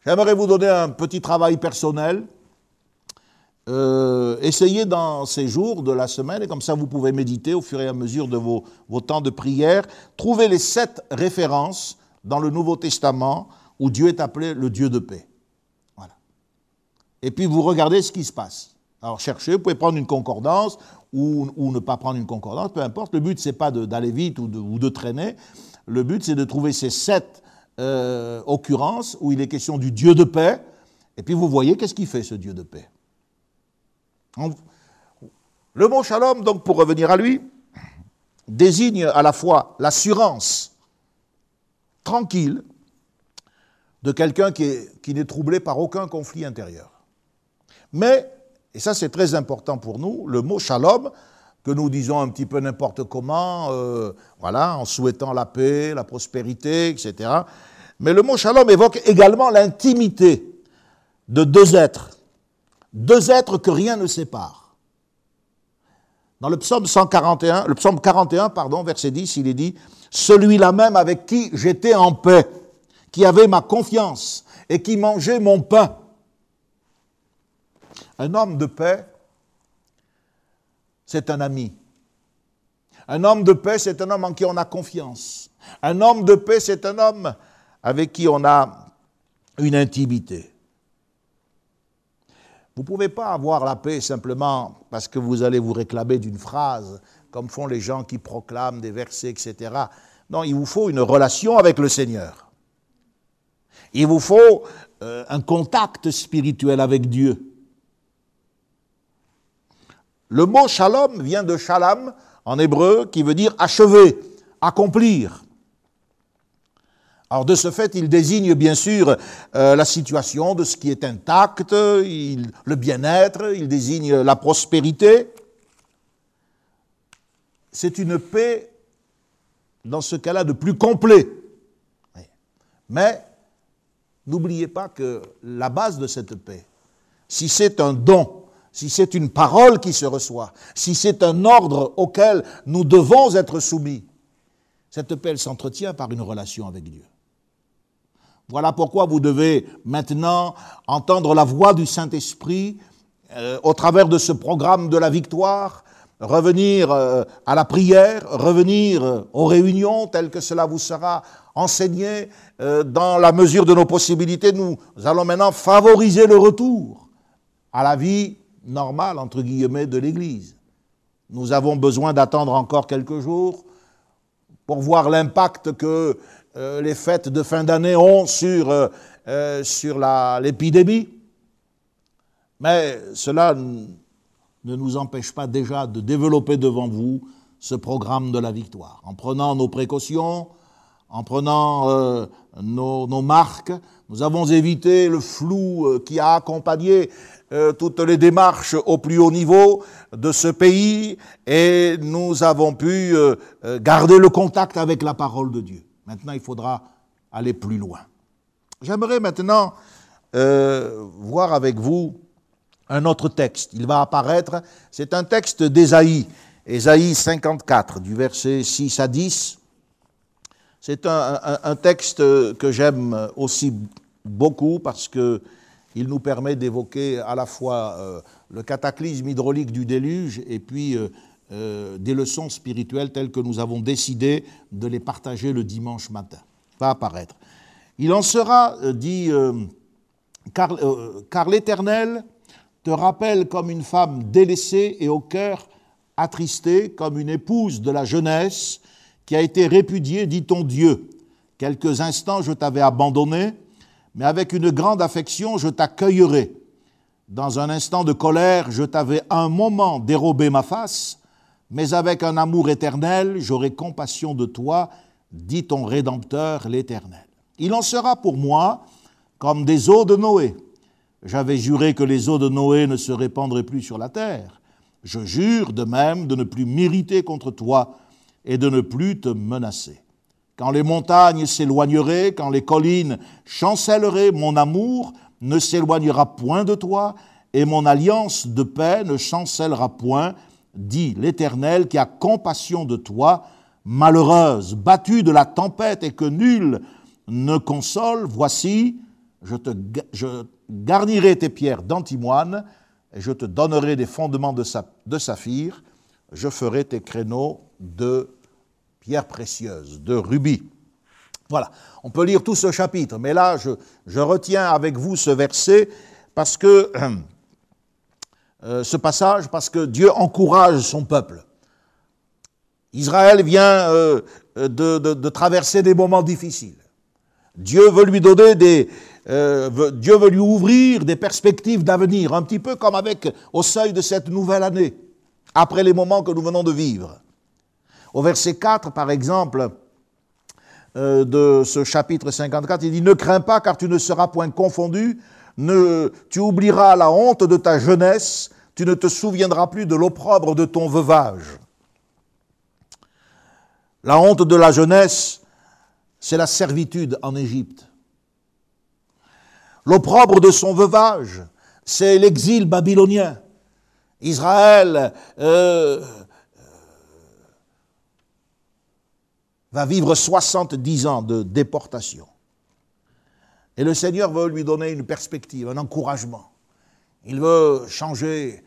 J'aimerais vous donner un petit travail personnel. Euh, essayez dans ces jours de la semaine, et comme ça vous pouvez méditer au fur et à mesure de vos, vos temps de prière, trouver les sept références dans le Nouveau Testament où Dieu est appelé le Dieu de paix. Voilà. Et puis vous regardez ce qui se passe. Alors cherchez, vous pouvez prendre une concordance ou, ne pas prendre une concordance, peu importe. Le but, c'est pas d'aller vite ou de, traîner. Le but, c'est de trouver ces sept euh, occurrences où il est question du Dieu de paix. Et puis vous voyez qu'est-ce qu'il fait, ce Dieu de paix? Le mot shalom, donc pour revenir à lui, désigne à la fois l'assurance tranquille de quelqu'un qui n'est troublé par aucun conflit intérieur. Mais et ça, c'est très important pour nous. Le mot shalom, que nous disons un petit peu n'importe comment, euh, voilà, en souhaitant la paix, la prospérité, etc. Mais le mot shalom évoque également l'intimité de deux êtres, deux êtres que rien ne sépare. Dans le psaume 141, le psaume 41, pardon, verset 10, il est dit Celui-là même avec qui j'étais en paix, qui avait ma confiance et qui mangeait mon pain. Un homme de paix, c'est un ami. Un homme de paix, c'est un homme en qui on a confiance. Un homme de paix, c'est un homme avec qui on a une intimité. Vous ne pouvez pas avoir la paix simplement parce que vous allez vous réclamer d'une phrase, comme font les gens qui proclament des versets, etc. Non, il vous faut une relation avec le Seigneur. Il vous faut euh, un contact spirituel avec Dieu. Le mot shalom vient de shalom en hébreu qui veut dire achever, accomplir. Alors de ce fait, il désigne bien sûr euh, la situation de ce qui est intact, le bien-être, il désigne la prospérité. C'est une paix, dans ce cas-là, de plus complet. Mais n'oubliez pas que la base de cette paix, si c'est un don, si c'est une parole qui se reçoit, si c'est un ordre auquel nous devons être soumis, cette paix s'entretient par une relation avec Dieu. Voilà pourquoi vous devez maintenant entendre la voix du Saint-Esprit euh, au travers de ce programme de la victoire, revenir euh, à la prière, revenir euh, aux réunions telles que cela vous sera enseigné dans la mesure de nos possibilités. Nous allons maintenant favoriser le retour à la vie normale, entre guillemets, de l'Église. Nous avons besoin d'attendre encore quelques jours pour voir l'impact que euh, les fêtes de fin d'année ont sur, euh, euh, sur l'épidémie. Mais cela ne nous empêche pas déjà de développer devant vous ce programme de la victoire, en prenant nos précautions, en prenant nos, marques. Nous avons évité le flou qui a accompagné toutes les démarches au plus haut niveau de ce pays et nous avons pu garder le contact avec la parole de Dieu. Maintenant, il faudra aller plus loin. J'aimerais maintenant euh, voir avec vous un autre texte. Il va apparaître, c'est un texte d'Ésaïe, Ésaïe 54, du verset 6 à 10. C'est un, texte que j'aime aussi beaucoup parce qu'il nous permet d'évoquer à la fois euh, le cataclysme hydraulique du déluge et puis euh, euh, des leçons spirituelles telles que nous avons décidé de les partager le dimanche matin. Va apparaître. Il en sera, dit, car, l'Éternel te rappelle comme une femme délaissée et au cœur attristé, comme une épouse de la jeunesse qui a été répudiée, dit ton Dieu. Quelques instants je t'avais abandonné, mais avec une grande affection je t'accueillerai. Dans un instant de colère, je t'avais un moment dérobé ma face, mais avec un amour éternel, j'aurai compassion de toi, dit ton Rédempteur l'Éternel. Il en sera pour moi comme des eaux de Noé. J'avais juré que les eaux de Noé ne se répandraient plus sur la terre. Je jure de même de ne plus m'irriter contre toi et de ne plus te menacer. Quand les montagnes s'éloigneraient, quand les collines chancelleraient, mon amour ne s'éloignera point de toi, et mon alliance de paix ne chancellera point, dit l'Éternel, qui a compassion de toi, malheureuse, battue de la tempête et que nul ne console, voici, je, te, garnirai tes pierres d'antimoine, et je te donnerai des fondements de, de saphir, je ferai tes créneaux de pierres précieuses, de rubis. Voilà, on peut lire tout ce chapitre, mais là, je, je retiens avec vous ce verset parce que <clears throat> Euh, ce passage parce que Dieu encourage son peuple. Israël vient euh, de, traverser des moments difficiles. Dieu veut lui donner des, euh, Dieu veut lui ouvrir des perspectives d'avenir, un petit peu comme avec au seuil de cette nouvelle année, après les moments que nous venons de vivre. Au verset 4, par exemple, de ce chapitre 54, il dit Ne crains pas, car tu ne seras point confondu tu oublieras la honte de ta jeunesse, tu ne te souviendras plus de l'opprobre de ton veuvage. La honte de la jeunesse, c'est la servitude en Égypte. L'opprobre de son veuvage, c'est l'exil babylonien. Israël euh, va vivre 70 ans de déportation. Et le Seigneur veut lui donner une perspective, un encouragement. Il veut changer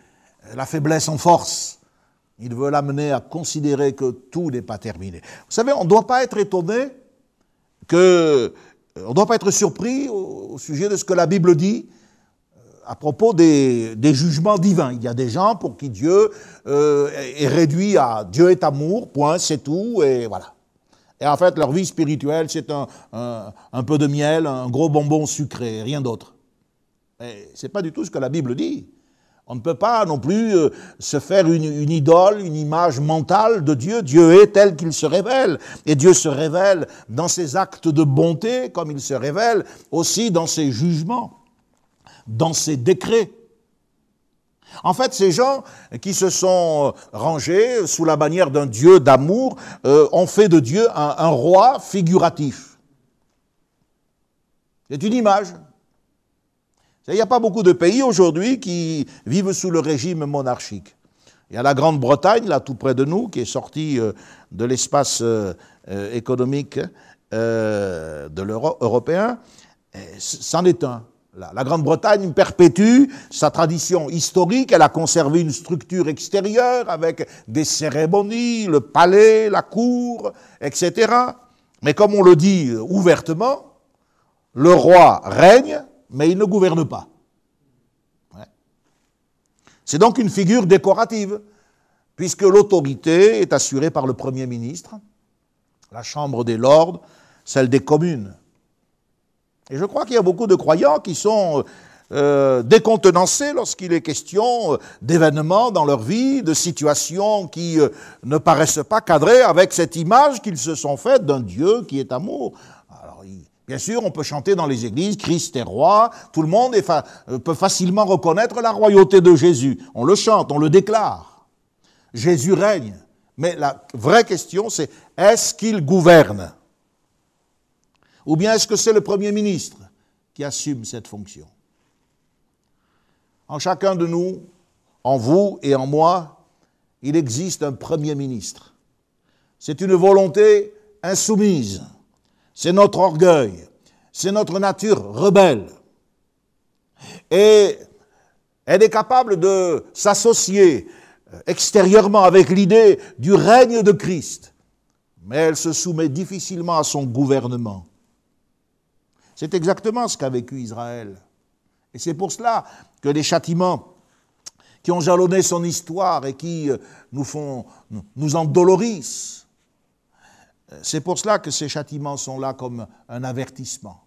la faiblesse en force. Il veut l'amener à considérer que tout n'est pas terminé. Vous savez, on ne doit pas être étonné que. On ne doit pas être surpris au, sujet de ce que la Bible dit euh, à propos des, jugements divins. Il y a des gens pour qui Dieu euh, est réduit à Dieu est amour, point, c'est tout, et voilà. Et en fait, leur vie spirituelle, c'est un, peu de miel, un gros bonbon sucré, rien d'autre. Ce n'est pas du tout ce que la Bible dit. On ne peut pas non plus euh, se faire une, idole, une image mentale de Dieu. Dieu est tel qu'il se révèle. Et Dieu se révèle dans ses actes de bonté, comme il se révèle aussi dans ses jugements, dans ses décrets. En fait, ces gens qui se sont rangés sous la bannière d'un Dieu d'amour euh, ont fait de Dieu un roi figuratif. C'est une image. Il n'y a pas beaucoup de pays aujourd'hui qui vivent sous le régime monarchique. Il y a la Grande-Bretagne, là tout près de nous, qui est sortie euh, de l'espace euh, euh, économique de l'Europe européen. C'en est un. La Grande-Bretagne perpétue sa tradition historique, elle a conservé une structure extérieure avec des cérémonies, le palais, la cour, etc. Mais comme on le dit ouvertement, le roi règne, mais il ne gouverne pas. C'est donc une figure décorative, puisque l'autorité est assurée par le Premier ministre, la Chambre des Lords, celle des communes. Et je crois qu'il y a beaucoup de croyants qui sont euh, décontenancés lorsqu'il est question euh, d'événements dans leur vie, de situations qui euh, ne paraissent pas cadrées avec cette image qu'ils se sont faite d'un Dieu qui est amour. Bien sûr, on peut chanter dans les églises, Christ est roi, tout le monde euh, peut facilement reconnaître la royauté de Jésus. On le chante, on le déclare. Jésus règne. Mais la vraie question, c'est est-ce qu'il gouverne? Ou bien est-ce que c'est le Premier ministre qui assume cette fonction? En chacun de nous, en vous et en moi, il existe un Premier ministre. C'est une volonté insoumise c'est notre orgueil, c'est notre nature rebelle. Et elle est capable de s'associer extérieurement avec l'idée du règne de Christ, mais elle se soumet difficilement à son gouvernement. C'est exactement ce qu'a vécu Israël. Et c'est pour cela que les châtiments qui ont jalonné son histoire et qui nous font, nous endolorissent, c'est pour cela que ces châtiments sont là comme un avertissement.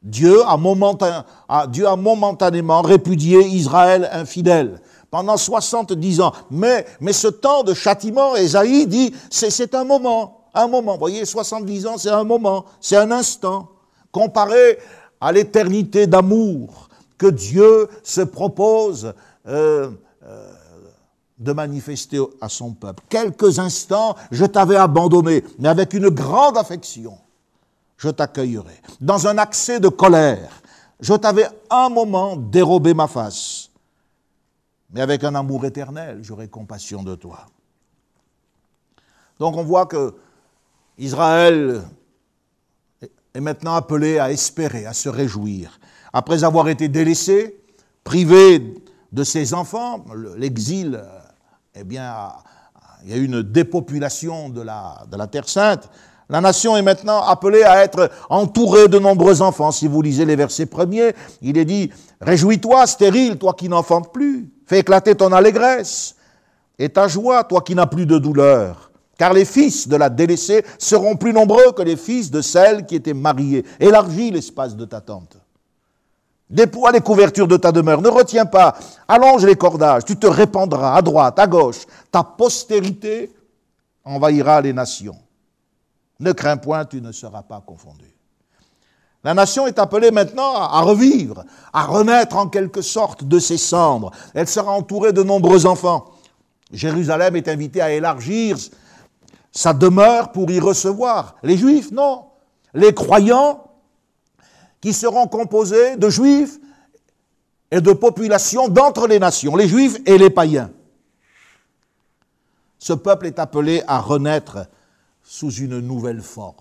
Dieu a, momentanément répudié Israël infidèle pendant 70 ans. Mais, mais ce temps de châtiment, Esaïe dit, c'est un moment, un moment. Vous voyez, 70 ans, c'est un moment, c'est un instant, comparé à l'éternité d'amour que Dieu se propose euh, euh, de manifester à son peuple. Quelques instants, je t'avais abandonné, mais avec une grande affection, je t'accueillerai. Dans un accès de colère, je t'avais un moment dérobé ma face, mais avec un amour éternel, j'aurai compassion de toi. Donc on voit que Israël est maintenant appelé à espérer, à se réjouir. Après avoir été délaissé, privé de ses enfants, l'exil eh bien, il y a eu une dépopulation de la, de la Terre sainte. La nation est maintenant appelée à être entourée de nombreux enfants. Si vous lisez les versets premiers, il est dit, Réjouis-toi, stérile, toi qui n'enfantes plus. Fais éclater ton allégresse et ta joie, toi qui n'as plus de douleur. Car les fils de la délaissée seront plus nombreux que les fils de celle qui était mariée. Élargis l'espace de ta tente. Déploie les couvertures de ta demeure, ne retiens pas, allonge les cordages, tu te répandras à droite, à gauche, ta postérité envahira les nations. Ne crains point, tu ne seras pas confondu. La nation est appelée maintenant à revivre, à renaître en quelque sorte de ses cendres. Elle sera entourée de nombreux enfants. Jérusalem est invitée à élargir sa demeure pour y recevoir. Les juifs, non. Les croyants, qui seront composés de juifs et de populations d'entre les nations, les juifs et les païens. Ce peuple est appelé à renaître sous une nouvelle forme.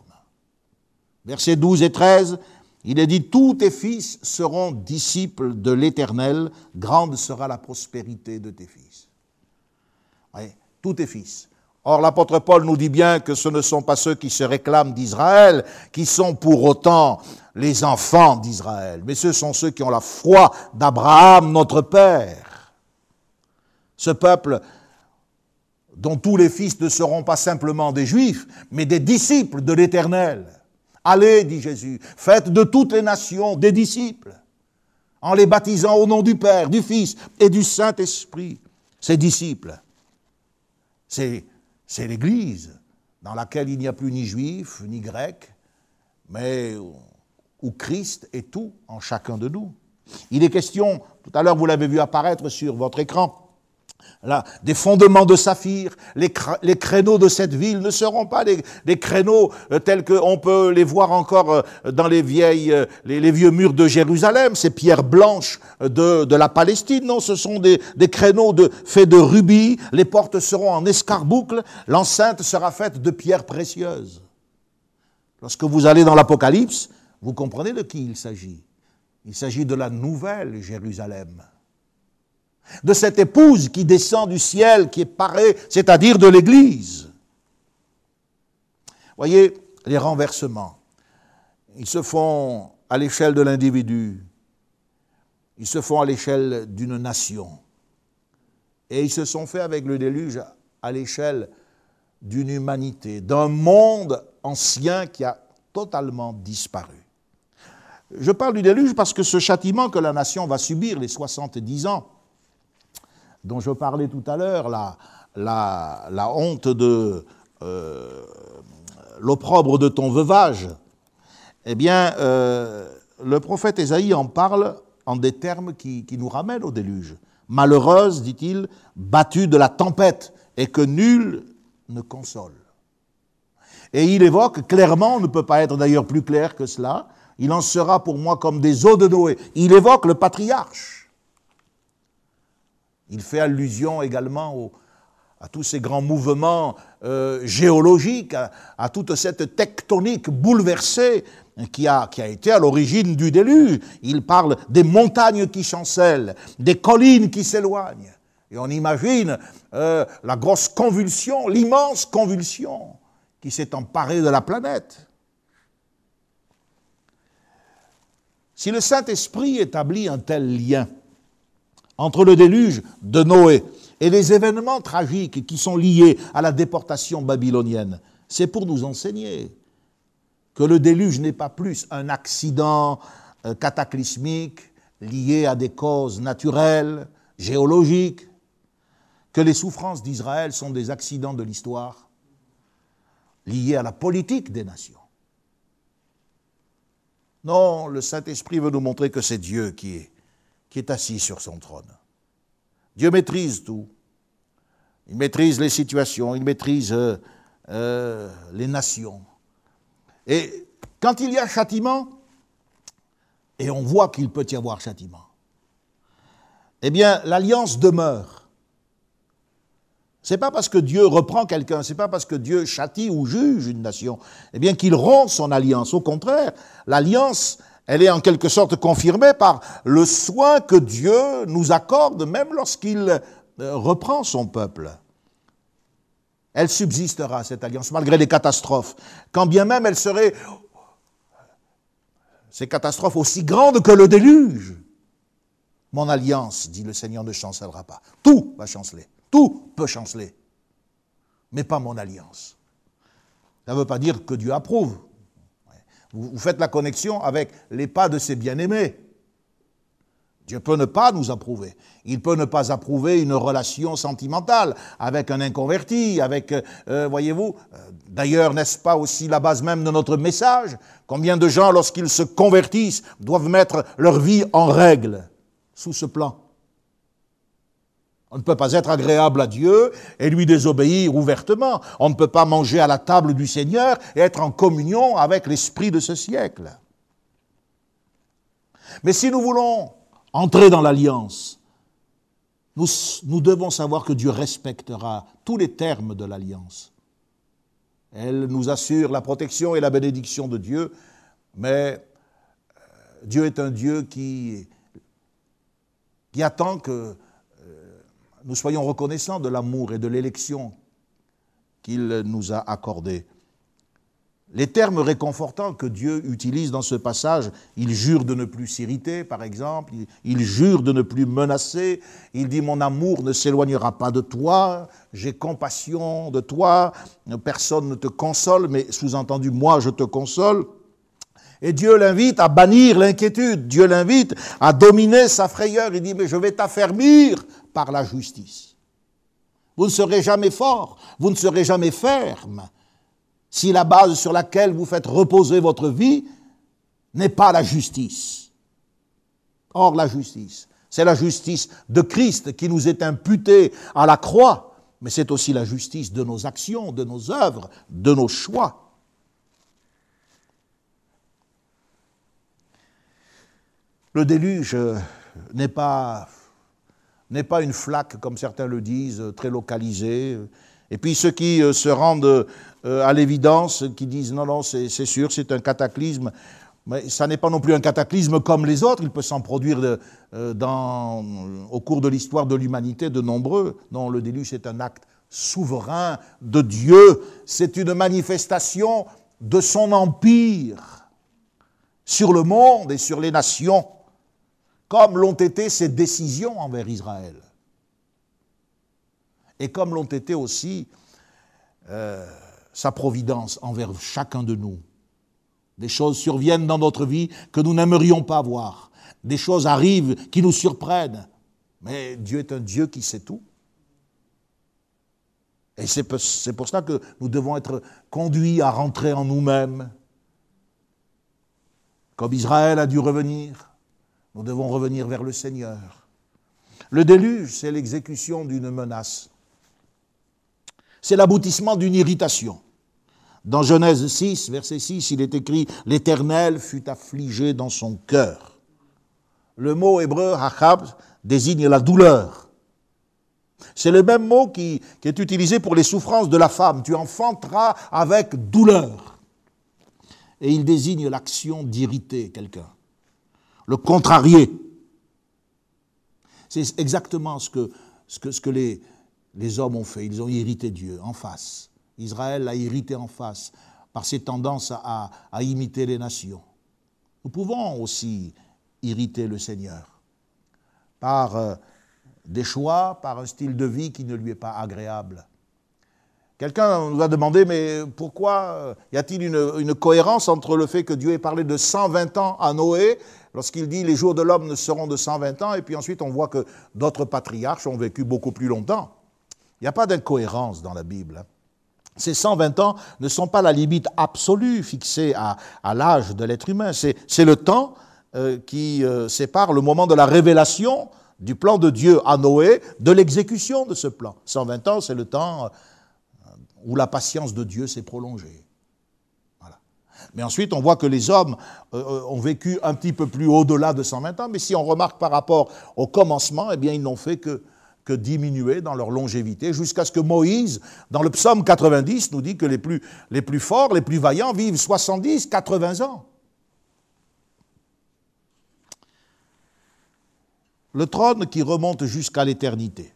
Versets 12 et 13, il est dit, Tous tes fils seront disciples de l'Éternel, grande sera la prospérité de tes fils. Tout est fils. Or, l'apôtre Paul nous dit bien que ce ne sont pas ceux qui se réclament d'Israël qui sont pour autant les enfants d'Israël, mais ce sont ceux qui ont la foi d'Abraham, notre Père. Ce peuple dont tous les fils ne seront pas simplement des juifs, mais des disciples de l'Éternel. Allez, dit Jésus, faites de toutes les nations des disciples, en les baptisant au nom du Père, du Fils et du Saint-Esprit. Ces disciples, l'Église dans laquelle il n'y a plus ni juif, ni grec, mais où Christ est tout en chacun de nous. Il est question, tout à l'heure vous l'avez vu apparaître sur votre écran, Des fondements de saphir, les, créneaux de cette ville ne seront pas des, créneaux euh, tels qu'on peut les voir encore euh, dans les, vieilles, euh, vieux murs de Jérusalem, ces pierres blanches de, la Palestine. Non, ce sont des, créneaux faits de rubis, les portes seront en escarboucle, l'enceinte sera faite de pierres précieuses. Lorsque vous allez dans l'Apocalypse, vous comprenez de qui il s'agit. Il s'agit de la nouvelle Jérusalem de cette épouse qui descend du ciel, qui est parée, c'est-à-dire de l'Église. Voyez, les renversements, ils se font à l'échelle de l'individu, ils se font à l'échelle d'une nation, et ils se sont faits avec le déluge à l'échelle d'une humanité, d'un monde ancien qui a totalement disparu. Je parle du déluge parce que ce châtiment que la nation va subir, les 70 ans, dont je parlais tout à l'heure, la, honte de euh, l'opprobre de ton veuvage, eh bien, euh, le prophète Ésaïe en parle en des termes qui, qui nous ramènent au déluge. Malheureuse, dit-il, battue de la tempête, et que nul ne console. Et il évoque clairement, on ne peut pas être d'ailleurs plus clair que cela, il en sera pour moi comme des eaux de Noé. Il évoque le patriarche. Il fait allusion également à tous ces grands mouvements euh, géologiques, à, toute cette tectonique bouleversée qui a, été à l'origine du déluge. Il parle des montagnes qui chancellent, des collines qui s'éloignent. Et on imagine euh, la grosse convulsion, l'immense convulsion qui s'est emparée de la planète. Si le Saint-Esprit établit un tel lien, entre le déluge de Noé et les événements tragiques qui sont liés à la déportation babylonienne, c'est pour nous enseigner que le déluge n'est pas plus un accident euh, cataclysmique lié à des causes naturelles, géologiques, que les souffrances d'Israël sont des accidents de l'histoire liés à la politique des nations. Non, le Saint-Esprit veut nous montrer que c'est Dieu qui est qui est assis sur son trône. Dieu maîtrise tout. Il maîtrise les situations, il maîtrise euh, euh, les nations. Et quand il y a châtiment, et on voit qu'il peut y avoir châtiment, eh bien, l'alliance demeure. C'est pas parce que Dieu reprend quelqu'un, c'est pas parce que Dieu châtie ou juge une nation, eh bien qu'il rompt son alliance. Au contraire, l'alliance, elle est en quelque sorte confirmée par le soin que Dieu nous accorde même lorsqu'il euh, reprend son peuple. Elle subsistera, cette alliance, malgré les catastrophes. Quand bien même elle serait, ces catastrophes aussi grandes que le déluge. Mon alliance, dit le Seigneur, ne chancellera pas. Tout va chanceler. Tout peut chanceler. Mais pas mon alliance. Ça ne veut pas dire que Dieu approuve. Vous faites la connexion avec les pas de ses bien-aimés. Dieu peut ne pas nous approuver. Il peut ne pas approuver une relation sentimentale avec un inconverti, avec, euh, voyez-vous, euh, d'ailleurs, n'est-ce pas aussi la base même de notre message? Combien de gens, lorsqu'ils se convertissent, doivent mettre leur vie en règle sous ce plan? On ne peut pas être agréable à Dieu et lui désobéir ouvertement. On ne peut pas manger à la table du Seigneur et être en communion avec l'esprit de ce siècle. Mais si nous voulons entrer dans l'alliance, nous, devons savoir que Dieu respectera tous les termes de l'alliance. Elle nous assure la protection et la bénédiction de Dieu, mais euh, Dieu est un Dieu qui, qui attend que nous soyons reconnaissants de l'amour et de l'élection qu'il nous a accordé. Les termes réconfortants que Dieu utilise dans ce passage, il jure de ne plus s'irriter, par exemple, il jure de ne plus menacer, il dit mon amour ne s'éloignera pas de toi, j'ai compassion de toi, personne ne te console, mais sous-entendu, moi je te console. Et Dieu l'invite à bannir l'inquiétude, Dieu l'invite à dominer sa frayeur, il dit mais je vais t'affermir par la justice. Vous ne serez jamais fort, vous ne serez jamais ferme si la base sur laquelle vous faites reposer votre vie n'est pas la justice. Or, la justice, c'est la justice de Christ qui nous est imputée à la croix, mais c'est aussi la justice de nos actions, de nos œuvres, de nos choix. Le déluge n'est pas, n'est pas une flaque, comme certains le disent, très localisée. Et puis ceux qui euh, se rendent euh, à l'évidence, qui disent non, non, c'est sûr, c'est un cataclysme. Mais ça n'est pas non plus un cataclysme comme les autres. Il peut s'en produire euh, dans, au cours de l'histoire de l'humanité de nombreux. Non, le déluge est un acte souverain de Dieu. C'est une manifestation de son empire sur le monde et sur les nations, comme l'ont été ses décisions envers Israël. Et comme l'ont été aussi euh, sa providence envers chacun de nous. Des choses surviennent dans notre vie que nous n'aimerions pas voir. Des choses arrivent qui nous surprennent. Mais Dieu est un Dieu qui sait tout. Et c'est pour cela que nous devons être conduits à rentrer en nous-mêmes. Comme Israël a dû revenir, nous devons revenir vers le Seigneur. Le déluge, c'est l'exécution d'une menace. C'est l'aboutissement d'une irritation. Dans Genèse 6, verset 6, il est écrit L'Éternel fut affligé dans son cœur. Le mot hébreu hachab désigne la douleur. C'est le même mot qui, qui, est utilisé pour les souffrances de la femme. Tu enfanteras avec douleur. Et il désigne l'action d'irriter quelqu'un, le contrarier. C'est exactement ce que, ce que, ce que les, les hommes ont fait. Ils ont irrité Dieu en face. Israël l'a irrité en face par ses tendances à, imiter les nations. Nous pouvons aussi irriter le Seigneur par euh, des choix, par un style de vie qui ne lui est pas agréable. Quelqu'un nous a demandé, mais pourquoi euh, y a-t-il une, une, cohérence entre le fait que Dieu ait parlé de 120 ans à Noé, lorsqu'il dit les jours de l'homme ne seront de 120 ans, et puis ensuite on voit que d'autres patriarches ont vécu beaucoup plus longtemps il n'y a pas d'incohérence dans la Bible. Hein. Ces 120 ans ne sont pas la limite absolue fixée à, l'âge de l'être humain. C'est le temps euh, qui euh, sépare le moment de la révélation du plan de Dieu à Noé de l'exécution de ce plan. 120 ans, c'est le temps euh, où la patience de Dieu s'est prolongée. Mais ensuite, on voit que les hommes ont vécu un petit peu plus au-delà de 120 ans, mais si on remarque par rapport au commencement, eh bien, ils n'ont fait que diminuer dans leur longévité, jusqu'à ce que Moïse, dans le psaume 90, nous dit que les plus, forts, les plus vaillants vivent 70, 80 ans. Le trône qui remonte jusqu'à l'éternité.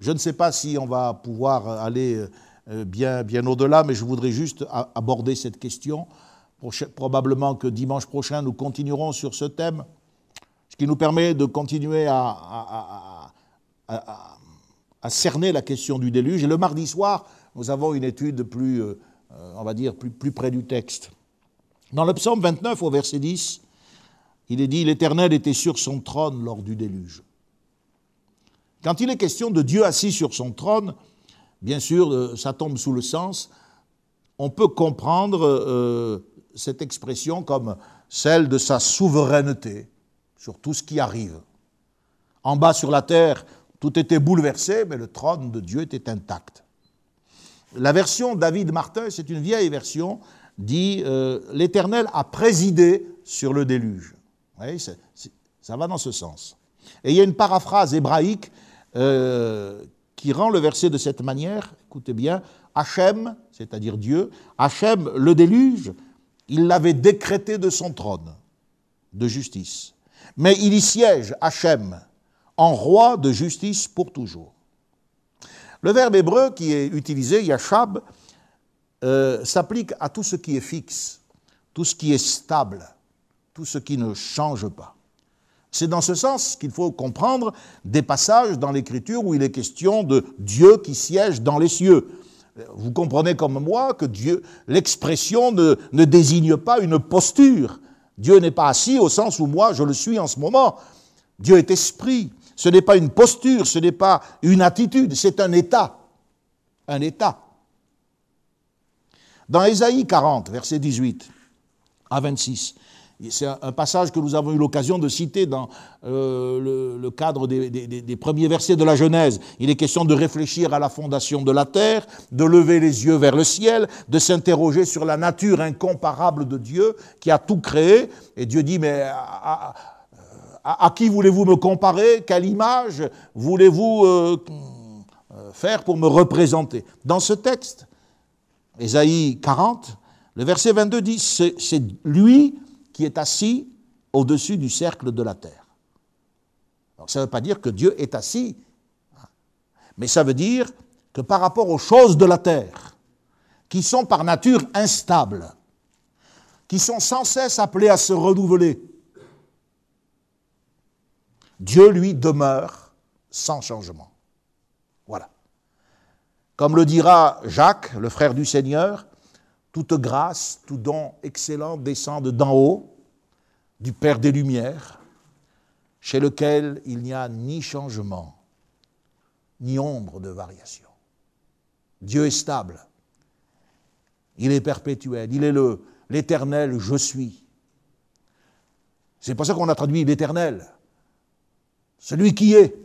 Je ne sais pas si on va pouvoir aller euh, bien au-delà, mais je voudrais juste aborder cette question. Probablement que dimanche prochain, nous continuerons sur ce thème, ce qui nous permet de continuer à cerner la question du déluge. Et le mardi soir, nous avons une étude plus, euh, on va dire, plus, plus près du texte. Dans le psaume 29, au verset 10, il est dit L'Éternel était sur son trône lors du déluge. Quand il est question de Dieu assis sur son trône, bien sûr, euh, ça tombe sous le sens. On peut comprendre euh, cette expression comme celle de sa souveraineté sur tout ce qui arrive. En bas sur la terre, tout était bouleversé, mais le trône de Dieu était intact. La version David Martin, c'est une vieille version, dit euh, L'Éternel a présidé sur le déluge. ça va dans ce sens. Et il y a une paraphrase hébraïque euh, qui rend le verset de cette manière. Écoutez bien Hachem, c'est-à-dire Dieu, Hachem, le déluge, il l'avait décrété de son trône de justice. Mais il y siège, Hachem, en roi de justice pour toujours. Le verbe hébreu qui est utilisé, yashab, euh, s'applique à tout ce qui est fixe, tout ce qui est stable, tout ce qui ne change pas. C'est dans ce sens qu'il faut comprendre des passages dans l'Écriture où il est question de Dieu qui siège dans les cieux. Vous comprenez comme moi que Dieu, l'expression ne, ne désigne pas une posture. Dieu n'est pas assis au sens où moi je le suis en ce moment. Dieu est esprit. Ce n'est pas une posture, ce n'est pas une attitude, c'est un état. Un état. Dans Ésaïe 40, verset 18 à 26, c'est un passage que nous avons eu l'occasion de citer dans euh, le, cadre des, premiers versets de la Genèse. Il est question de réfléchir à la fondation de la terre, de lever les yeux vers le ciel, de s'interroger sur la nature incomparable de Dieu qui a tout créé. Et Dieu dit, mais à, à, qui voulez-vous me comparer? Quelle image voulez-vous euh, euh, faire pour me représenter? Dans ce texte, Ésaïe 40, le verset 22 dit, c'est lui qui est assis au-dessus du cercle de la terre. ça ne veut pas dire que Dieu est assis, mais ça veut dire que par rapport aux choses de la terre, qui sont par nature instables, qui sont sans cesse appelées à se renouveler, Dieu, lui, demeure sans changement. Voilà. Comme le dira Jacques, le frère du Seigneur, toute grâce, tout don excellent descendent d'en haut, du Père des Lumières, chez lequel il n'y a ni changement, ni ombre de variation. Dieu est stable, il est perpétuel, il est le, l'éternel je suis. C'est pour ça qu'on a traduit l'éternel. Celui qui est,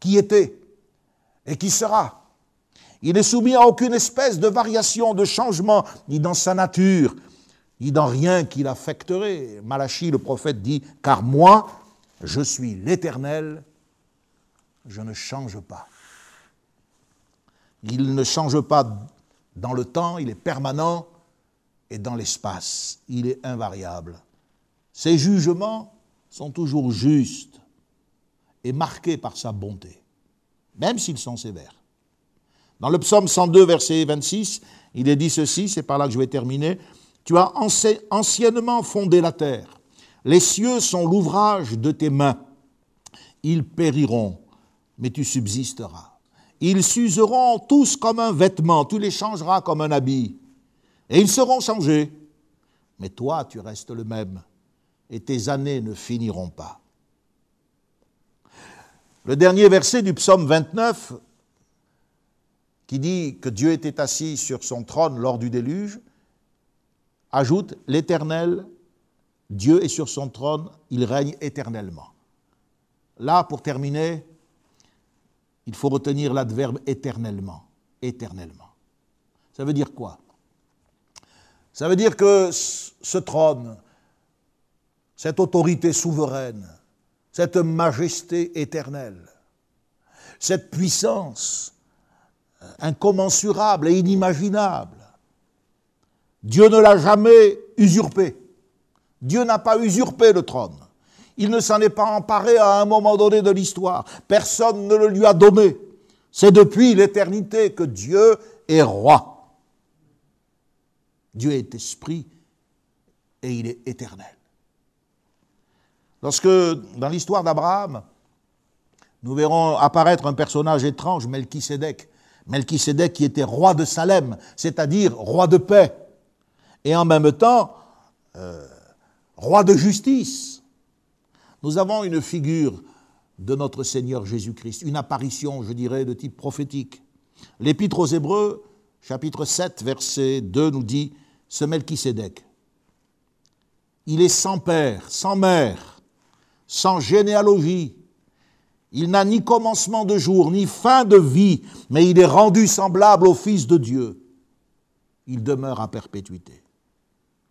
qui était et qui sera. Il n'est soumis à aucune espèce de variation, de changement, ni dans sa nature, ni dans rien qui l'affecterait. Malachi, le prophète, dit Car moi, je suis l'Éternel, je ne change pas. Il ne change pas dans le temps, il est permanent, et dans l'espace, il est invariable. Ses jugements sont toujours justes est marqué par sa bonté, même s'ils sont sévères. Dans le psaume 102, verset 26, il est dit ceci, c'est par là que je vais terminer. Tu as anciennement fondé la terre. Les cieux sont l'ouvrage de tes mains. Ils périront, mais tu subsisteras. Ils s'useront tous comme un vêtement, tu les changeras comme un habit. Et ils seront changés. Mais toi, tu restes le même, et tes années ne finiront pas. Le dernier verset du psaume 29, qui dit que Dieu était assis sur son trône lors du déluge, ajoute l'Éternel, Dieu est sur son trône, il règne éternellement. Là, pour terminer, il faut retenir l'adverbe éternellement. Éternellement. Ça veut dire quoi? Ça veut dire que ce trône, cette autorité souveraine, cette majesté éternelle, cette puissance incommensurable et inimaginable. Dieu ne l'a jamais usurpé. Dieu n'a pas usurpé le trône. Il ne s'en est pas emparé à un moment donné de l'histoire. Personne ne le lui a donné. C'est depuis l'éternité que Dieu est roi. Dieu est esprit et il est éternel. Lorsque, dans l'histoire d'Abraham, nous verrons apparaître un personnage étrange, Melchisédek. Melchisédek qui était roi de Salem, c'est-à-dire roi de paix, et en même temps euh, roi de justice. Nous avons une figure de notre Seigneur Jésus-Christ, une apparition, je dirais, de type prophétique. L'Épître aux Hébreux, chapitre 7, verset 2, nous dit, ce Melchisédek, il est sans père, sans mère, sans généalogie. Il n'a ni commencement de jour, ni fin de vie, mais il est rendu semblable au Fils de Dieu. Il demeure à perpétuité.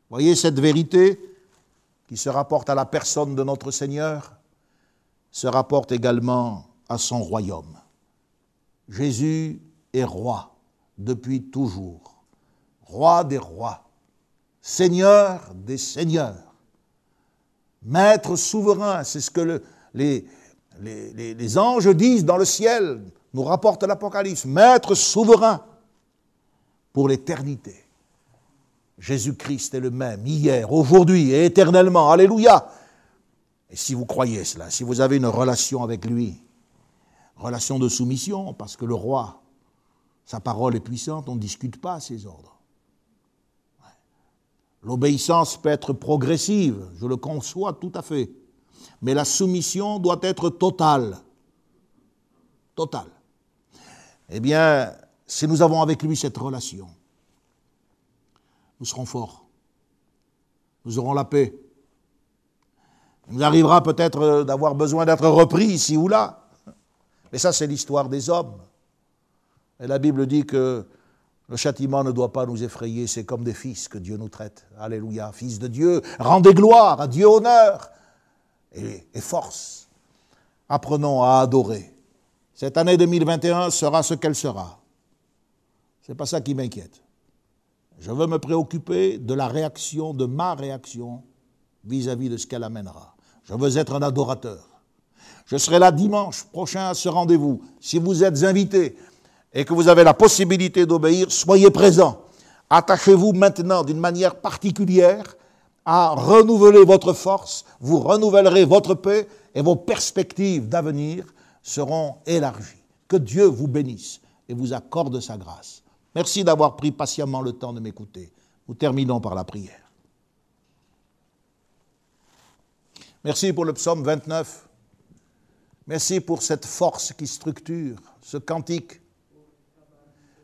Voyez cette vérité qui se rapporte à la personne de notre Seigneur, se rapporte également à son royaume. Jésus est roi depuis toujours, roi des rois, seigneur des seigneurs Maître souverain, c'est ce que les, les, anges disent dans le ciel nous rapporte l'Apocalypse, maître souverain pour l'éternité. Jésus-Christ est le même, hier, aujourd'hui et éternellement. Alléluia. Et si vous croyez cela, si vous avez une relation avec lui, relation de soumission, parce que le roi, sa parole est puissante, on ne discute pas ses ordres. L'obéissance peut être progressive, je le conçois tout à fait, mais la soumission doit être totale. Totale. Eh bien, si nous avons avec lui cette relation, nous serons forts. Nous aurons la paix. Il nous arrivera peut-être euh, d'avoir besoin d'être repris ici ou là. Mais ça, c'est l'histoire des hommes. Et la Bible dit que le châtiment ne doit pas nous effrayer, c'est comme des fils que Dieu nous traite. Alléluia, fils de Dieu, rendez gloire, à Dieu honneur et, force. Apprenons à adorer. Cette année 2021 sera ce qu'elle sera. Ce n'est pas ça qui m'inquiète. Je veux me préoccuper de la réaction, de ma réaction vis-à-vis de ce qu'elle amènera. Je veux être un adorateur. Je serai là dimanche prochain à ce rendez-vous. Si vous êtes invité et que vous avez la possibilité d'obéir, soyez présents. Attachez-vous maintenant d'une manière particulière à renouveler votre force, vous renouvellerez votre paix et vos perspectives d'avenir seront élargies. Que Dieu vous bénisse et vous accorde sa grâce. Merci d'avoir pris patiemment le temps de m'écouter. Nous terminons par la prière. Merci pour le psaume 29. Merci pour cette force qui structure ce cantique.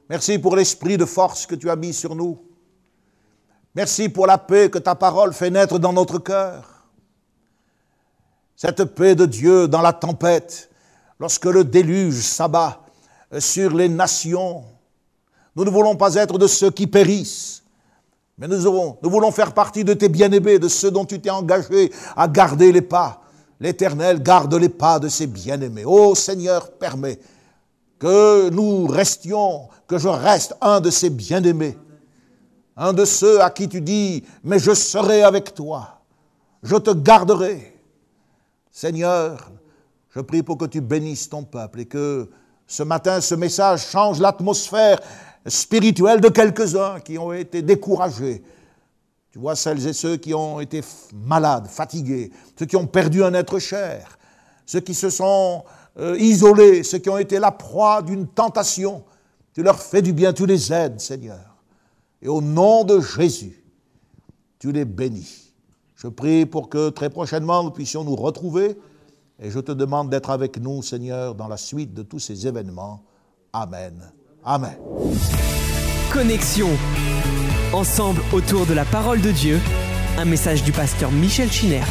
Merci pour l'esprit de force que tu as mis sur nous. Merci pour la paix que ta parole fait naître dans notre cœur. Cette paix de Dieu dans la tempête, lorsque le déluge s'abat sur les nations, nous ne voulons pas être de ceux qui périssent, mais nous, voulons faire partie de tes bien-aimés, de ceux dont tu t'es engagé à garder les pas. L'Éternel garde les pas de ses bien-aimés. Ô Seigneur, permets que nous restions, que je reste un de ces bien-aimés, un de ceux à qui tu dis, mais je serai avec toi, je te garderai. Seigneur, je prie pour que tu bénisses ton peuple et que ce matin, ce message change l'atmosphère spirituelle de quelques-uns qui ont été découragés. Tu vois celles et ceux qui ont été malades, fatigués, ceux qui ont perdu un être cher, ceux qui se sont euh, isolés, ceux qui ont été la proie d'une tentation. Tu leur fais du bien, tu les aides, Seigneur. Et au nom de Jésus, tu les bénis. Je prie pour que très prochainement nous puissions nous retrouver et je te demande d'être avec nous, Seigneur, dans la suite de tous ces événements. Amen. Amen. Connexion. Ensemble autour de la parole de Dieu. Un message du pasteur Michel Chiner.